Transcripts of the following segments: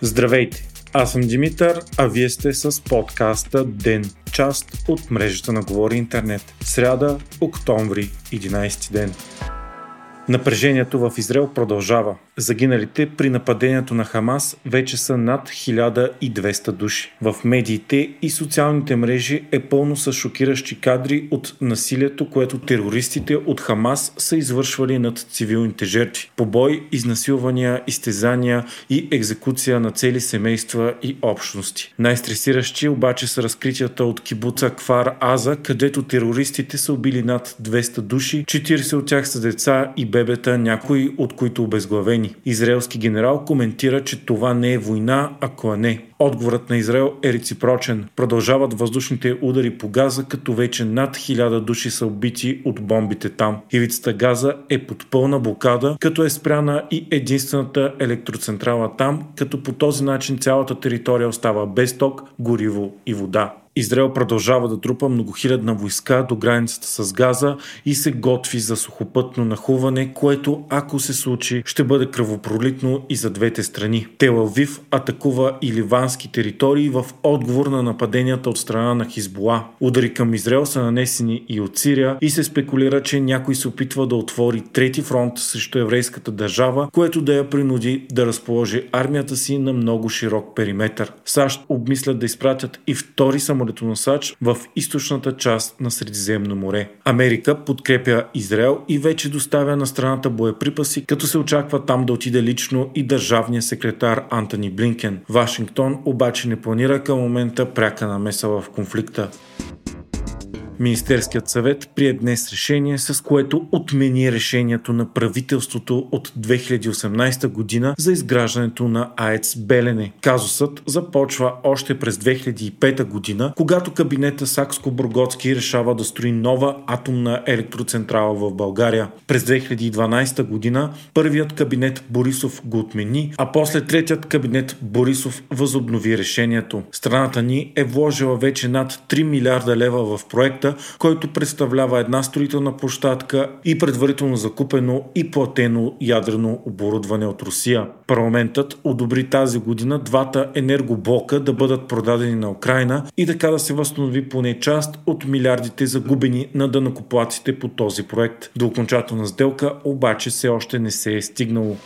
Здравейте! Аз съм Димитър, а вие сте с подкаста Ден, част от мрежата на Говори Интернет. Сряда, октомври, 11 ден. Напрежението в Израел продължава. Загиналите при нападението на Хамас вече са над 1200 души. В медиите и социалните мрежи е пълно с шокиращи кадри от насилието, което терористите от Хамас са извършвали над цивилните жертви. Побой, изнасилвания, изтезания и екзекуция на цели семейства и общности. Най-стресиращи обаче са разкритията от кибуца Кфар Аза, където терористите са убили над 200 души, 40 от тях са деца и бебета, някои от които обезглавени. Израелски генерал коментира, че това не е война, ако не. Отговорът на Израел е реципрочен. Продължават въздушните удари по Газа, като вече над хиляда души са убити от бомбите там. Ивицата Газа е под пълна блокада, като е спряна и единствената електроцентрала там, като по този начин цялата територия остава без ток, гориво и вода. Израел продължава да трупа многохилядна войска до границата с Газа и се готви за сухопътно нахуване, което ако се случи, ще бъде кръвопролитно и за двете страни. Телавив атакува и ливански територии в отговор на нападенията от страна на Хизбола. Удари към Израел са нанесени и от Сирия и се спекулира, че някой се опитва да отвори трети фронт срещу еврейската държава, което да я принуди да разположи армията си на много широк периметр. САЩ обмислят да изпратят и втори самолет самолетоносач в източната част на Средиземно море. Америка подкрепя Израел и вече доставя на страната боеприпаси, като се очаква там да отиде лично и държавния секретар Антони Блинкен. Вашингтон обаче не планира към момента пряка намеса в конфликта. Министерският съвет прие днес решение, с което отмени решението на правителството от 2018 година за изграждането на АЕЦ Белене. Казусът започва още през 2005 година, когато кабинета Сакско-Бургоцки решава да строи нова атомна електроцентрала в България. През 2012 година първият кабинет Борисов го отмени, а после третият кабинет Борисов възобнови решението. Страната ни е вложила вече над 3 милиарда лева в проекта, проекта, който представлява една строителна площадка и предварително закупено и платено ядрено оборудване от Русия. Парламентът одобри тази година двата енергоблока да бъдат продадени на Украина и така да се възстанови поне част от милиардите загубени на дънакоплаците по този проект. До окончателна сделка обаче все още не се е стигнало.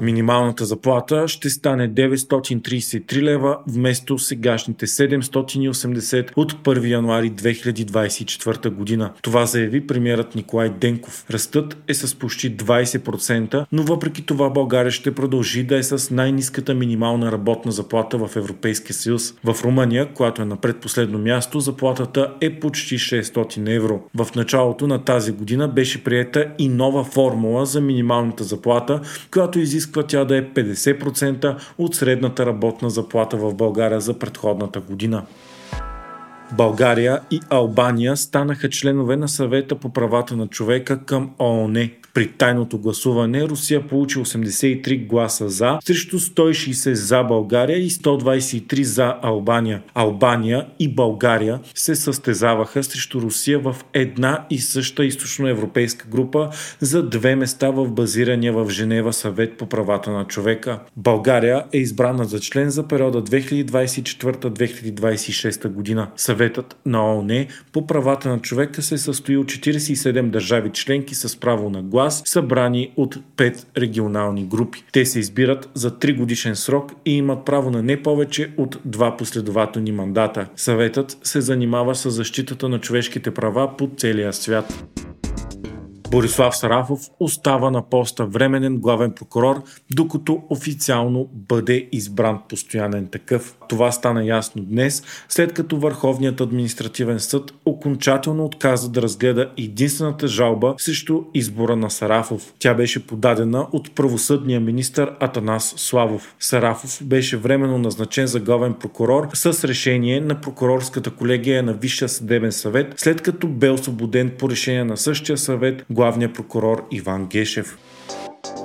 Минималната заплата ще стане 933 лева вместо сегашните 780 от 1 януари 2024 година. Това заяви премиерът Николай Денков. Ръстът е с почти 20%, но въпреки това България ще продължи да е с най-низката минимална работна заплата в Европейския съюз. В Румъния, която е на предпоследно място, заплатата е почти 600 евро. В началото на тази година беше приета и нова формула за минималната заплата, която изисква изисква тя да е 50% от средната работна заплата в България за предходната година. България и Албания станаха членове на съвета по правата на човека към ООН. При тайното гласуване Русия получи 83 гласа за, срещу 160 за България и 123 за Албания. Албания и България се състезаваха срещу Русия в една и съща източноевропейска група за две места в базирания в Женева съвет по правата на човека. България е избрана за член за периода 2024-2026 година. Съветът на ООН по правата на човека се състои от 47 държави членки с право на глас събрани от 5 регионални групи. Те се избират за 3 годишен срок и имат право на не повече от 2 последователни мандата. Съветът се занимава с защитата на човешките права по целия свят. Борислав Сарафов остава на поста временен главен прокурор, докато официално бъде избран постоянен такъв. Това стана ясно днес, след като Върховният административен съд окончателно отказа да разгледа единствената жалба срещу избора на Сарафов. Тя беше подадена от правосъдния министр Атанас Славов. Сарафов беше временно назначен за главен прокурор с решение на прокурорската колегия на Висшия съдебен съвет, след като бе освободен по решение на същия съвет главния прокурор Иван Гешев.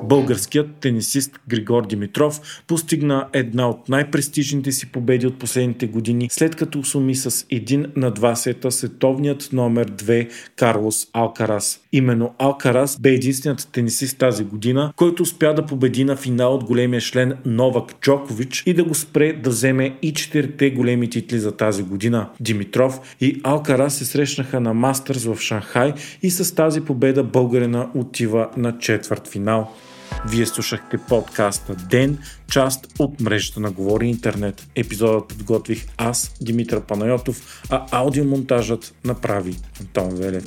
Българският тенисист Григор Димитров постигна една от най-престижните си победи от последните години, след като суми с един на два сета световният номер 2 Карлос Алкарас. Именно Алкарас бе единственият тенисист тази година, който успя да победи на финал от големия член Новак Джокович и да го спре да вземе и четирите големи титли за тази година. Димитров и Алкарас се срещнаха на Мастърс в Шанхай и с тази победа българина отива на четвърт финал. Вие слушахте подкаста Ден, част от мрежата на Говори Интернет. Епизодът подготвих аз, Димитър Панайотов, а аудиомонтажът направи Антон Велев.